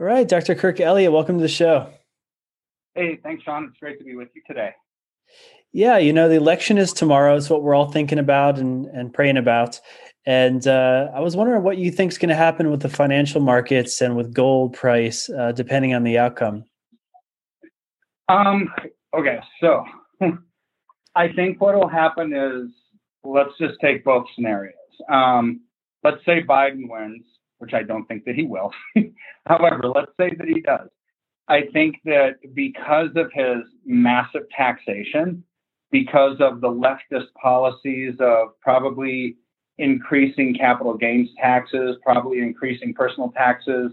All right, Dr. Kirk Elliott, welcome to the show. Hey, thanks, Sean. It's great to be with you today. Yeah, you know, the election is tomorrow. It's what we're all thinking about and, and praying about. And uh, I was wondering what you think is going to happen with the financial markets and with gold price, uh, depending on the outcome. Um. Okay. So, I think what will happen is let's just take both scenarios. Um, let's say Biden wins, which I don't think that he will. However, let's say that he does. I think that because of his massive taxation, because of the leftist policies of probably increasing capital gains taxes, probably increasing personal taxes,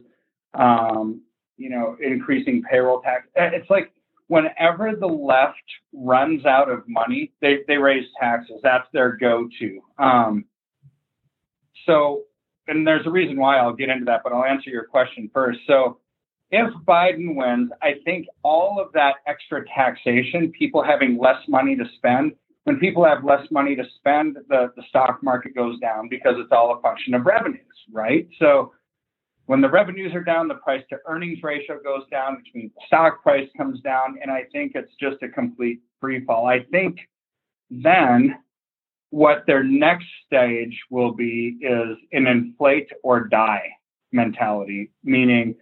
um, you know, increasing payroll tax. Eh, it's like whenever the left runs out of money, they, they raise taxes. That's their go-to. Um, so, and there's a reason why I'll get into that, but I'll answer your question first. So, if Biden wins, I think all of that extra taxation, people having less money to spend, when people have less money to spend, the, the stock market goes down because it's all a function of revenues, right? So when the revenues are down, the price to earnings ratio goes down, which means the stock price comes down. And I think it's just a complete free fall. I think then what their next stage will be is an inflate or die mentality, meaning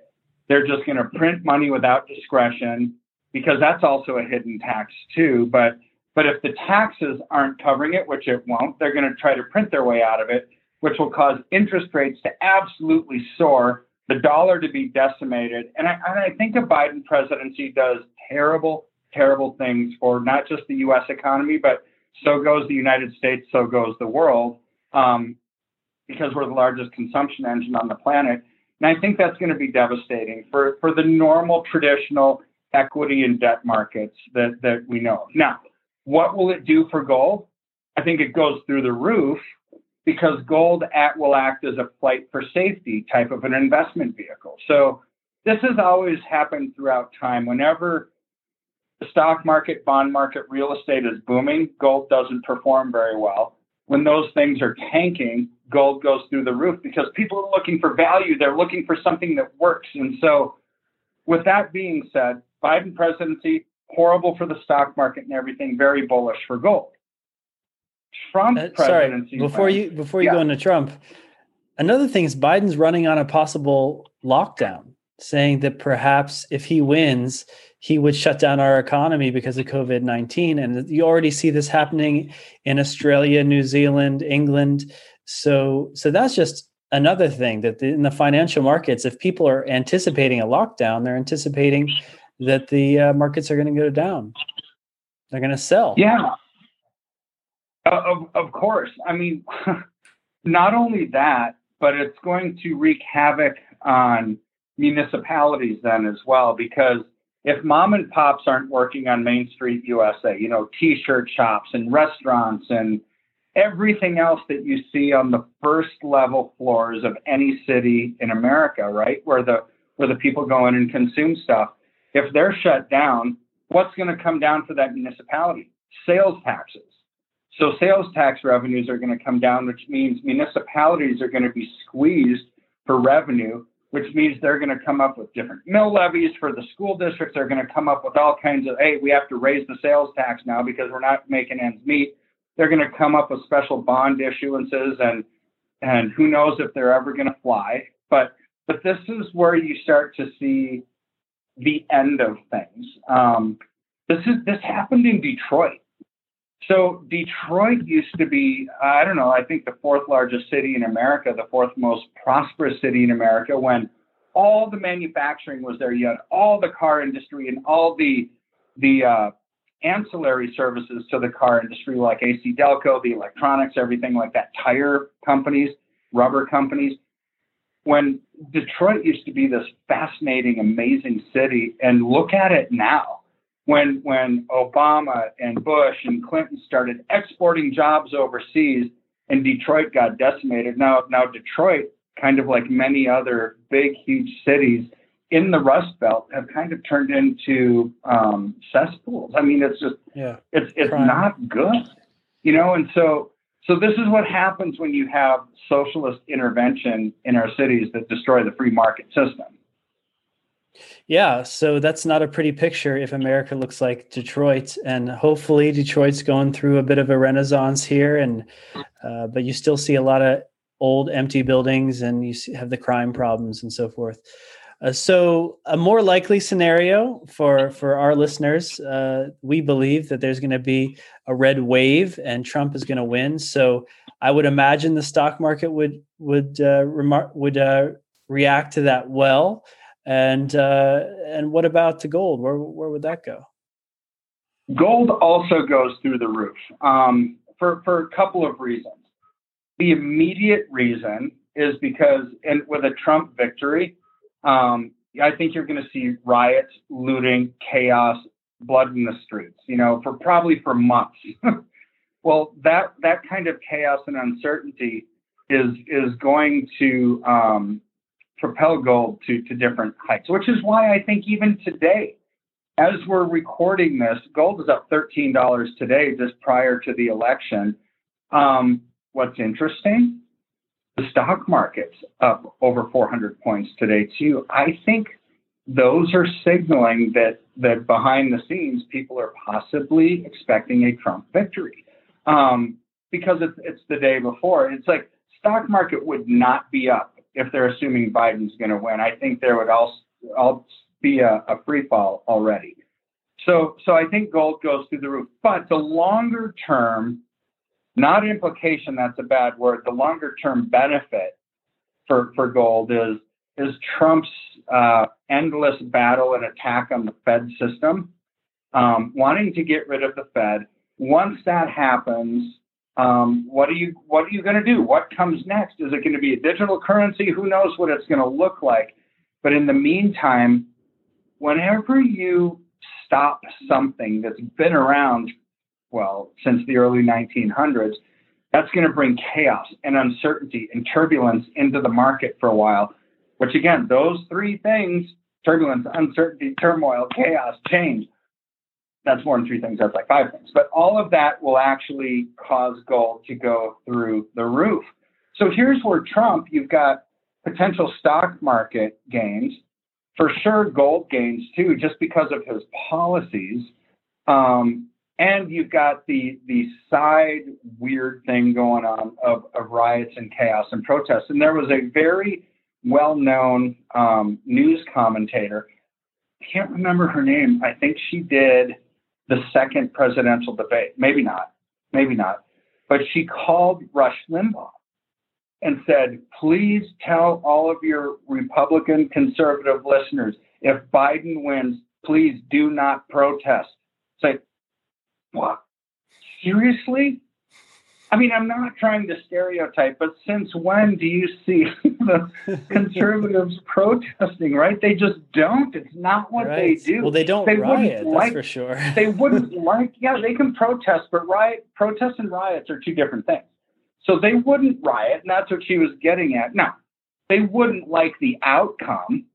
they're just going to print money without discretion because that's also a hidden tax too. But but if the taxes aren't covering it, which it won't, they're going to try to print their way out of it, which will cause interest rates to absolutely soar, the dollar to be decimated. And I, and I think a Biden presidency does terrible, terrible things for not just the U.S. economy, but so goes the United States, so goes the world, um, because we're the largest consumption engine on the planet. And I think that's going to be devastating for, for the normal traditional equity and debt markets that, that we know. Now, what will it do for gold? I think it goes through the roof because gold at, will act as a flight for safety type of an investment vehicle. So this has always happened throughout time. Whenever the stock market, bond market, real estate is booming, gold doesn't perform very well. When those things are tanking, gold goes through the roof because people are looking for value. They're looking for something that works. And so, with that being said, Biden presidency, horrible for the stock market and everything, very bullish for gold. Trump uh, presidency. Sorry, before you before you yeah. go into Trump, another thing is Biden's running on a possible lockdown, saying that perhaps if he wins, he would shut down our economy because of COVID nineteen, and you already see this happening in Australia, New Zealand, England. So so that's just another thing that the, in the financial markets, if people are anticipating a lockdown, they're anticipating that the uh, markets are going to go down. They're going to sell. Yeah. Of, of course. I mean, not only that, but it's going to wreak havoc on municipalities then as well, because if mom and pops aren't working on Main Street USA, you know, t-shirt shops and restaurants and everything else that you see on the first level floors of any city in America, right? Where the where the people go in and consume stuff. If they're shut down, what's going to come down for that municipality? Sales taxes. So sales tax revenues are going to come down, which means municipalities are going to be squeezed for revenue, which means they're going to come up with different mill levies for the school districts. They're going to come up with all kinds of, hey, we have to raise the sales tax now because we're not making ends meet. They're going to come up with special bond issuances and and who knows if they're ever going to fly. But but this is where you start to see the end of things. Um, this is this happened in Detroit. So Detroit used to be, I don't know, I think the fourth largest city in America, the fourth most prosperous city in America, when all the manufacturing was there. You had all the car industry and all the the uh, ancillary services to the car industry, like AC Delco, the electronics, everything like that, tire companies, rubber companies. When Detroit used to be this fascinating, amazing city, and look at it now when when Obama and Bush and Clinton started exporting jobs overseas and Detroit got decimated. Now now Detroit, kind of like many other big huge cities in the Rust Belt, have kind of turned into um, cesspools. I mean, it's just yeah, it's it's Crime. not good, you know. And so so this is what happens when you have socialist intervention in our cities that destroy the free market system. Yeah, so that's not a pretty picture if America looks like Detroit, and hopefully Detroit's going through a bit of a renaissance here, and uh, but you still see a lot of old empty buildings, and you have the crime problems and so forth. Uh, so, a more likely scenario for for our listeners, uh, we believe that there's going to be a red wave and Trump is going to win. So, I would imagine the stock market would would uh, would uh, react to that well. And uh, and what about the gold? Where where would that go? Gold also goes through the roof um, for for a couple of reasons. The immediate reason is because, and with a Trump victory, um, I think you're going to see riots, looting, chaos, blood in the streets. You know, for probably for months. well, that that kind of chaos and uncertainty is is going to um, propel gold to, to different heights, which is why I think even today, as we're recording this, gold is up $13 today, just prior to the election. Um, what's interesting, the stock market's up over 400 points today, too. I think those are signaling that, that behind the scenes, people are possibly expecting a Trump victory. Um, because it's, it's the day before. It's like stock market would not be up if they're assuming Biden's going to win. I think there would also, be a, a free fall already. So, so I think gold goes through the roof. But the longer term, not implication, that's a bad word. The longer term benefit for, for gold is is Trump's uh, endless battle and attack on the Fed system, um, wanting to get rid of the Fed. Once that happens, um, what are you what are you going to do? What comes next? Is it going to be a digital currency? Who knows what it's going to look like? But in the meantime, whenever you stop something that's been around, well, since the early 1900s, that's going to bring chaos and uncertainty and turbulence into the market for a while. Which again, those three things turbulence, uncertainty, turmoil, chaos, change that's more than three things, that's like five things. But all of that will actually cause gold to go through the roof. So here's where Trump, you've got potential stock market gains, for sure gold gains too, just because of his policies. Um, and you've got the the side weird thing going on of, of riots and chaos and protests. And there was a very well-known um, news commentator. I can't remember her name. I think she did the second presidential debate. Maybe not, maybe not. But she called Rush Limbaugh and said, please tell all of your Republican conservative listeners if Biden wins, please do not protest. Say, what? Seriously? I mean, I'm not trying to stereotype, but since when do you see the conservatives protesting? Right? They just don't. It's not what right. they do. Well, they don't they riot. Like, for sure. they wouldn't like. Yeah, they can protest, but riot, protests and riots are two different things. So they wouldn't riot, and that's what she was getting at. Now, they wouldn't like the outcome,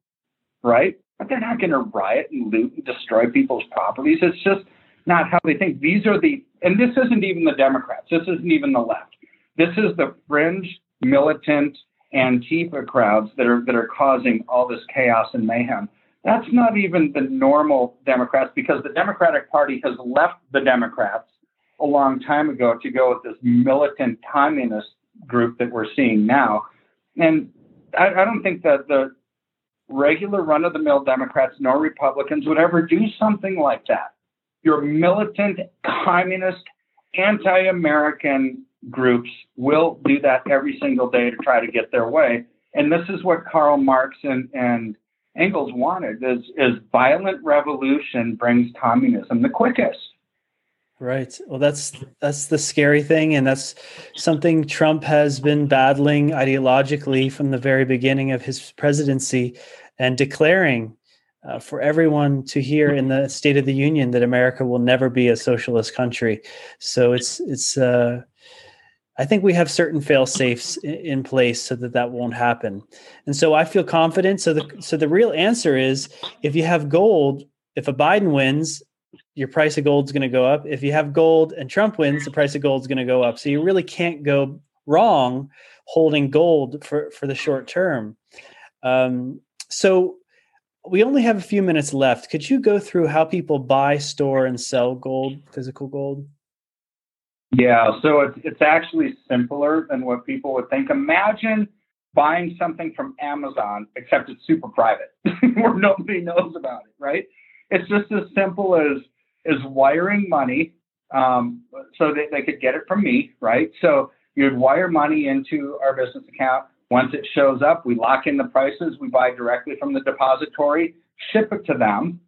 right? But they're not going to riot and loot and destroy people's properties. It's just not how they think. These are the, and this isn't even the Democrats. This isn't even the left. This is the fringe, militant, Antifa crowds that are that are causing all this chaos and mayhem. That's not even the normal Democrats because the Democratic Party has left the Democrats a long time ago to go with this militant communist group that we're seeing now. And I, I don't think that the regular run of the mill Democrats nor Republicans would ever do something like that your militant, communist, anti American groups will do that every single day to try to get their way. And this is what Karl Marx and, and Engels wanted is, is violent revolution brings communism the quickest. Right. Well, that's that's the scary thing, and that's something Trump has been battling ideologically from the very beginning of his presidency, and declaring uh, for everyone to hear in the State of the Union that America will never be a socialist country. So it's it's. Uh, I think we have certain fail safes in, place so that that won't happen, and so I feel confident. So the so the real answer is if you have gold, if a Biden wins, your price of gold is going to go up. If you have gold and Trump wins, the price of gold is going to go up. So you really can't go wrong holding gold for for the short term. Um, so we only have a few minutes left. Could you go through how people buy, store, and sell gold, physical gold? Yeah, so it's it's actually simpler than what people would think. Imagine buying something from Amazon, except it's super private, where nobody knows about it, right? It's just as simple as as wiring money um, so that they could get it from me, right? So you'd wire money into our business account. Once it shows up, we lock in the prices. We buy directly from the depository, ship it to them.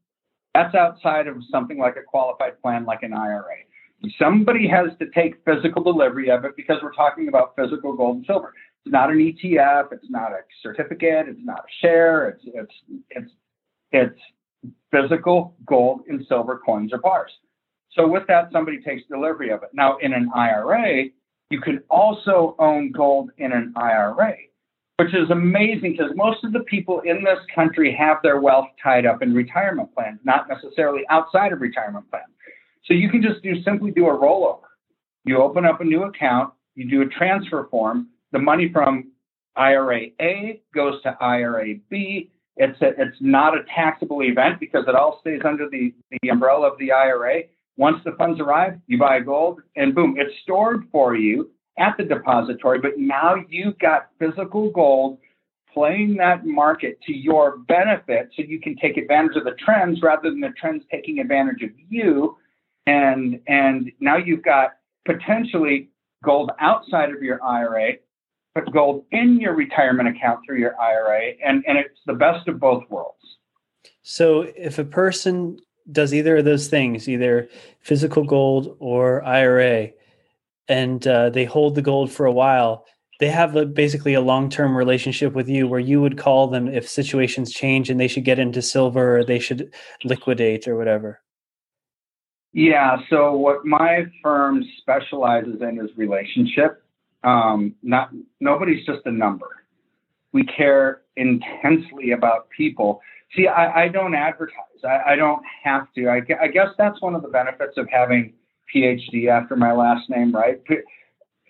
That's outside of something like a qualified plan, like an IRA. Somebody has to take physical delivery of it because we're talking about physical gold and silver. It's not an ETF. It's not a certificate. It's not a share. It's it's it's it's physical gold and silver coins or bars. So with that, somebody takes delivery of it. Now in an IRA, you can also own gold in an IRA, which is amazing because most of the people in this country have their wealth tied up in retirement plans, not necessarily outside of retirement plans. So you can just do simply do a rollover. You open up a new account, you do a transfer form. The money from IRA A goes to IRA B. It's a, it's not a taxable event because it all stays under the, the umbrella of the IRA. Once the funds arrive, you buy gold and boom, it's stored for you at the depository. But now you've got physical gold playing that market to your benefit so you can take advantage of the trends rather than the trends taking advantage of you and and now you've got potentially gold outside of your IRA, but gold in your retirement account through your IRA, and and it's the best of both worlds. So if a person does either of those things, either physical gold or IRA, and uh, they hold the gold for a while, they have a, basically a long-term relationship with you where you would call them if situations change and they should get into silver or they should liquidate or whatever. Yeah. So what my firm specializes in is relationship. Um, not nobody's just a number. We care intensely about people. See, I, I don't advertise. I, I, don't have to. I, I, guess that's one of the benefits of having PhD after my last name, right?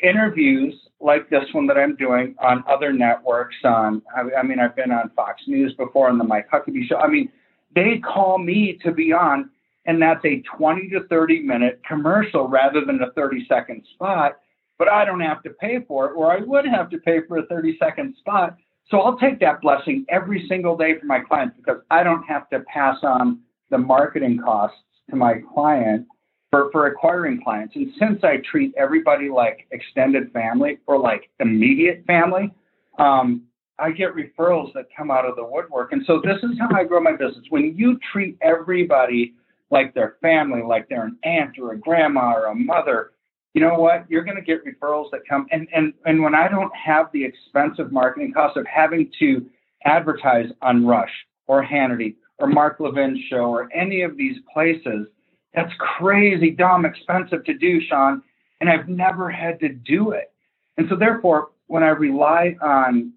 Interviews like this one that I'm doing on other networks. On, I, I mean, I've been on Fox News before on the Mike Huckabee show. I mean, they call me to be on and that's a 20 to 30 minute commercial rather than a 30 second spot. But I don't have to pay for it, or I would have to pay for a 30 second spot. So I'll take that blessing every single day for my clients because I don't have to pass on the marketing costs to my client for, for acquiring clients. And since I treat everybody like extended family or like immediate family, um, I get referrals that come out of the woodwork. And so this is how I grow my business. When you treat everybody like their family, like they're an aunt or a grandma or a mother, you know what? You're going to get referrals that come. And, and, and when I don't have the expensive marketing cost of having to advertise on Rush or Hannity or Mark Levin's show or any of these places, that's crazy, dumb, expensive to do, Sean. And I've never had to do it. And so therefore, when I rely on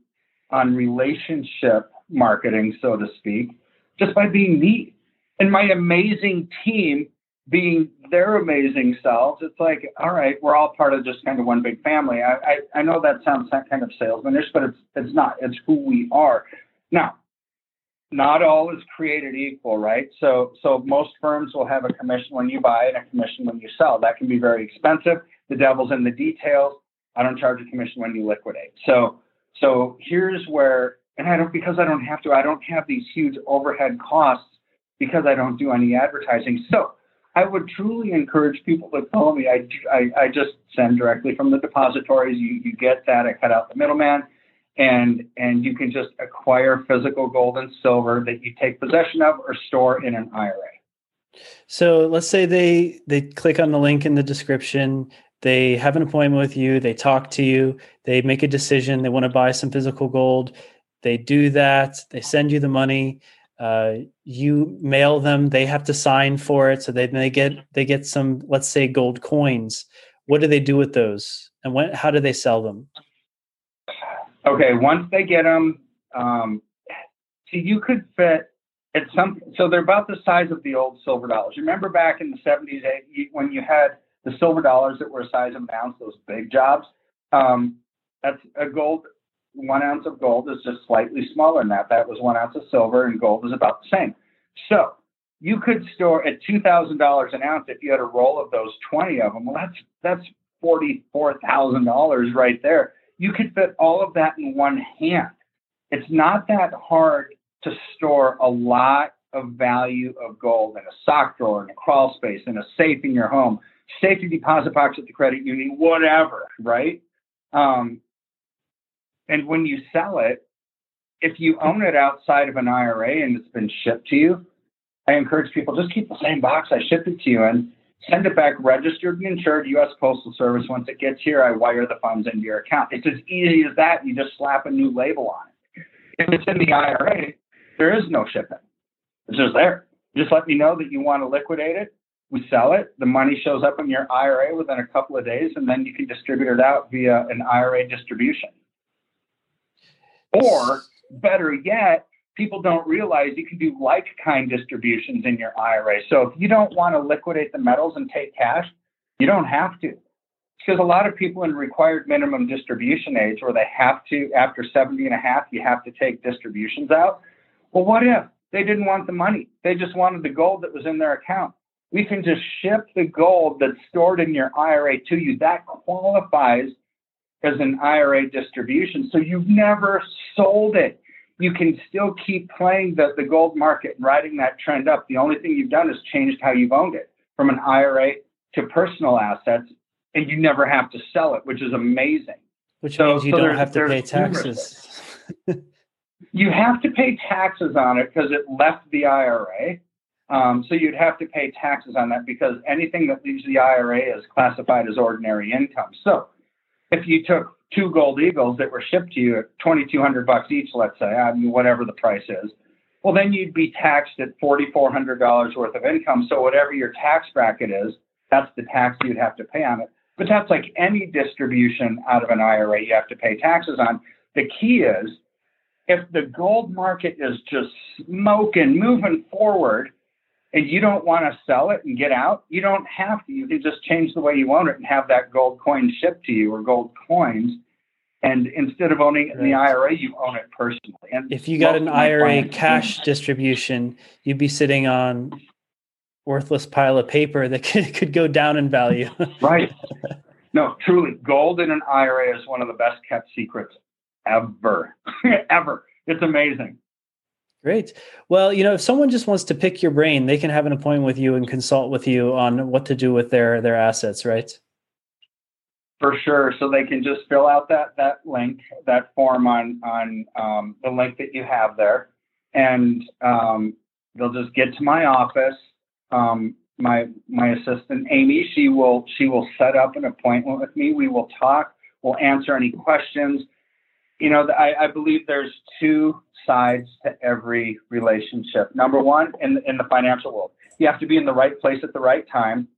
on relationship marketing, so to speak, just by being me, and my amazing team being their amazing selves, it's like, all right, we're all part of just kind of one big family. I, I, I know that sounds kind of salesmanish, but it's it's not. It's who we are. Now, not all is created equal, right? So so most firms will have a commission when you buy and a commission when you sell. That can be very expensive. The devil's in the details. I don't charge a commission when you liquidate. So so here's where and I don't because I don't have to, I don't have these huge overhead costs because I don't do any advertising. So I would truly encourage people to call me. I, I, I just send directly from the depositories. You, you get that. I cut out the middleman. And, and you can just acquire physical gold and silver that you take possession of or store in an IRA. So let's say they they click on the link in the description, they have an appointment with you, they talk to you, they make a decision, they want to buy some physical gold, they do that, they send you the money. Uh, you mail them. They have to sign for it so they, they get they get some let's say gold coins. What do they do with those? And when how do they sell them okay once they get them um, so you could fit at some so they're about the size of the old silver dollars remember back in the 70s when you had the silver dollars that were a size of an ounce those big jobs um, that's a gold one ounce of gold is just slightly smaller than that. That was one ounce of silver, and gold is about the same. So you could store at two thousand dollars an ounce if you had a roll of those twenty of them. Well, that's that's forty four thousand dollars right there. You could fit all of that in one hand. It's not that hard to store a lot of value of gold in a sock drawer, in a crawl space, in a safe in your home, safety deposit box at the credit union, whatever, right? Um, and when you sell it, if you own it outside of an IRA and it's been shipped to you, I encourage people just keep the same box I shipped it to you in, send it back registered and insured U.S. Postal Service. Once it gets here, I wire the funds into your account. It's as easy as that. You just slap a new label on it. If it's in the IRA, there is no shipping. It's just there. Just let me know that you want to liquidate it. We sell it. The money shows up in your IRA within a couple of days, and then you can distribute it out via an IRA distribution. Or better yet, people don't realize you can do like kind distributions in your IRA. So if you don't want to liquidate the metals and take cash, you don't have to. Because a lot of people in required minimum distribution age where they have to, after 70 and a half, you have to take distributions out. Well, what if they didn't want the money? They just wanted the gold that was in their account. We can just ship the gold that's stored in your IRA to you. That qualifies as an IRA distribution. So you've never sold it you can still keep playing the, the gold market and riding that trend up. The only thing you've done is changed how you've owned it from an IRA to personal assets, and you never have to sell it, which is amazing. Which so, means you so don't have to pay taxes. you have to pay taxes on it because it left the IRA. Um, so you'd have to pay taxes on that because anything that leaves the IRA is classified as ordinary income. So if you took two gold eagles that were shipped to you at 2200 bucks each, let's say, I mean, whatever the price is, well, then you'd be taxed at $4,400 worth of income. So whatever your tax bracket is, that's the tax you'd have to pay on it. But that's like any distribution out of an IRA you have to pay taxes on. The key is if the gold market is just smoking, moving forward, and you don't want to sell it and get out, you don't have to. You can just change the way you own it and have that gold coin shipped to you or gold coins. And instead of owning it in the IRA, you own it personally. And if you got an IRA cash distribution, you'd be sitting on worthless pile of paper that could, could go down in value. right. No, truly, gold in an IRA is one of the best kept secrets ever, ever. It's amazing. Great. Well, you know, if someone just wants to pick your brain, they can have an appointment with you and consult with you on what to do with their their assets, right? For sure. So they can just fill out that that link, that form on on um, the link that you have there, and um, they'll just get to my office. Um, my my assistant Amy, she will she will set up an appointment with me. We will talk. We'll answer any questions. You know, I, I believe there's two sides to every relationship. Number one, in, in the financial world, you have to be in the right place at the right time.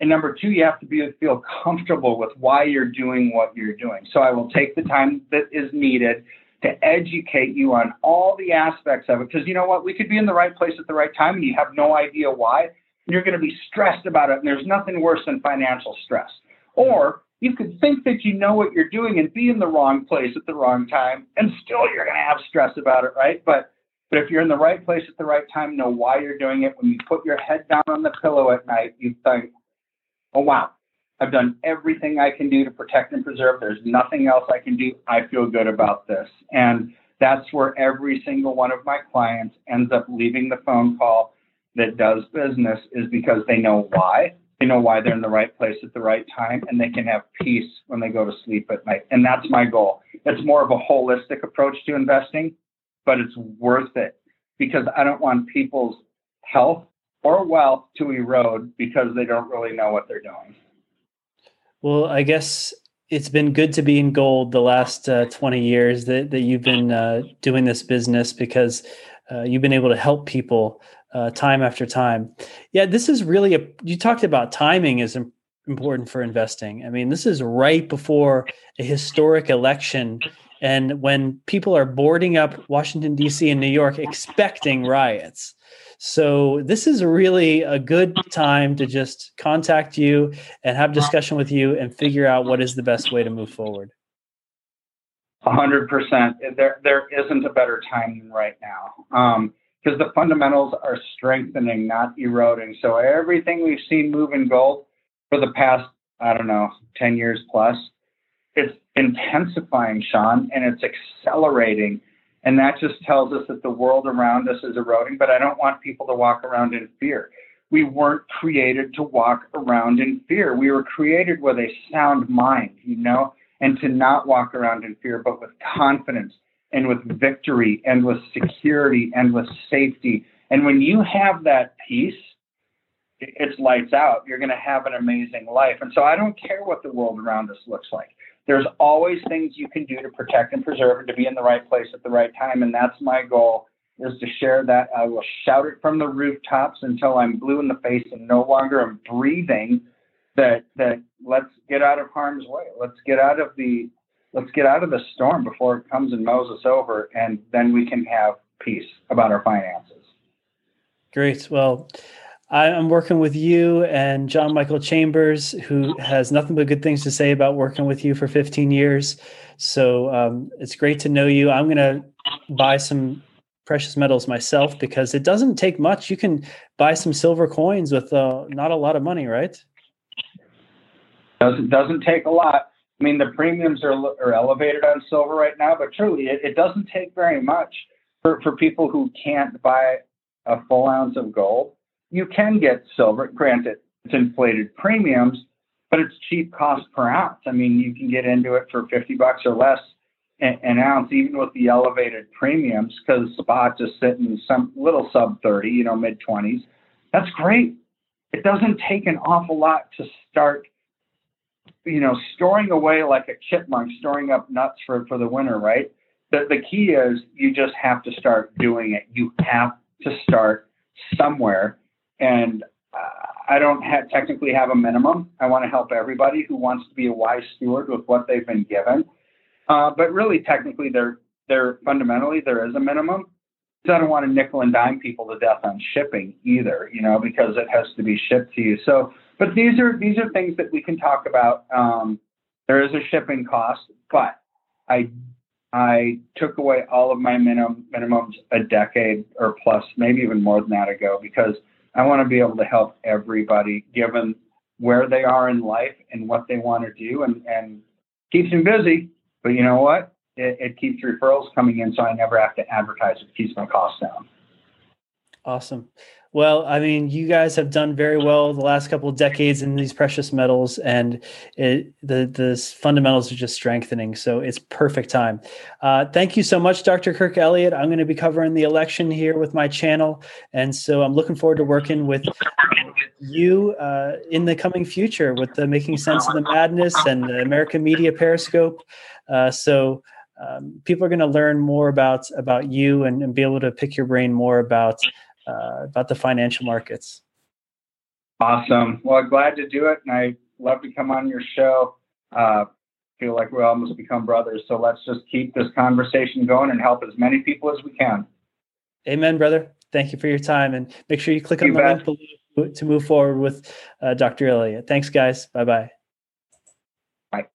And number two, you have to be feel comfortable with why you're doing what you're doing. So I will take the time that is needed to educate you on all the aspects of it. Because you know what? We could be in the right place at the right time and you have no idea why. And you're going to be stressed about it. And there's nothing worse than financial stress. Or you could think that you know what you're doing and be in the wrong place at the wrong time, and still you're going to have stress about it, right? But but if you're in the right place at the right time, know why you're doing it. When you put your head down on the pillow at night, you think, "Oh wow, I've done everything I can do to protect and preserve. There's nothing else I can do. I feel good about this." And that's where every single one of my clients ends up leaving the phone call that does business is because they know why they know why they're in the right place at the right time, and they can have peace when they go to sleep at night. And that's my goal. It's more of a holistic approach to investing, but it's worth it because I don't want people's health or wealth to erode because they don't really know what they're doing. Well, I guess it's been good to be in gold the last uh, 20 years that, that you've been uh, doing this business because uh, you've been able to help people uh, time after time. Yeah, this is really a. You talked about timing is important for investing. I mean, this is right before a historic election, and when people are boarding up Washington D.C. and New York expecting riots. So this is really a good time to just contact you and have discussion with you and figure out what is the best way to move forward. hundred percent. There, there isn't a better time than right now. Because the fundamentals are strengthening, not eroding. So everything we've seen move in gold for the past, I don't know, 10 years plus, it's intensifying, Sean, and it's accelerating. And that just tells us that the world around us is eroding, but I don't want people to walk around in fear. We weren't created to walk around in fear. We were created with a sound mind, you know, and to not walk around in fear, but with confidence and with victory and with security and with safety. And when you have that peace, it's lights out. You're going to have an amazing life. And so I don't care what the world around us looks like. There's always things you can do to protect and preserve and to be in the right place at the right time. And that's my goal is to share that. I will shout it from the rooftops until I'm blue in the face and no longer am breathing that that let's get out of harm's way. Let's get out of the let's get out of the storm before it comes and mows us over and then we can have peace about our finances. Great. Well, I'm working with you and John Michael Chambers, who has nothing but good things to say about working with you for 15 years. So um, it's great to know you. I'm going to buy some precious metals myself because it doesn't take much. You can buy some silver coins with uh, not a lot of money, right? Doesn't doesn't take a lot. I mean, the premiums are are elevated on silver right now, but truly, it, it doesn't take very much for for people who can't buy a full ounce of gold you can get silver. Granted, it's inflated premiums, but it's cheap cost per ounce. I mean, you can get into it for 50 bucks or less an, ounce, even with the elevated premiums, because the spot just sitting some little sub 30, you know, mid 20s. That's great. It doesn't take an awful lot to start, you know, storing away like a chipmunk, storing up nuts for, for the winter, right? The, the key is you just have to start doing it. You have to start somewhere and uh, I don't technically have a minimum. I want to help everybody who wants to be a wise steward with what they've been given. Uh, but really, technically, there, there fundamentally there is a minimum. So I don't want to nickel and dime people to death on shipping either, you know, because it has to be shipped to you. So, but these are these are things that we can talk about. Um, there is a shipping cost, but I I took away all of my minimum minimums a decade or plus, maybe even more than that ago, because I want to be able to help everybody given where they are in life and what they want to do and, and keeps them busy. But you know what? It, it keeps referrals coming in, so I never have to advertise. It keeps my costs down. Awesome. Well, I mean, you guys have done very well the last couple of decades in these precious metals, and it, the the fundamentals are just strengthening. So it's perfect time. Uh, thank you so much, Dr. Kirk Elliott. I'm going to be covering the election here with my channel, and so I'm looking forward to working with you uh, in the coming future with the Making Sense of the Madness and the American Media Periscope. Uh, so. Um, people are going to learn more about about you and, and, be able to pick your brain more about uh, about the financial markets. Awesome. Well, glad to do it, and I love to come on your show. Uh, feel like we almost become brothers, so let's just keep this conversation going and help as many people as we can. Amen, brother. Thank you for your time, and make sure you click you on the bet. link below to move forward with uh, Dr. Elliott. Thanks, guys. Bye bye.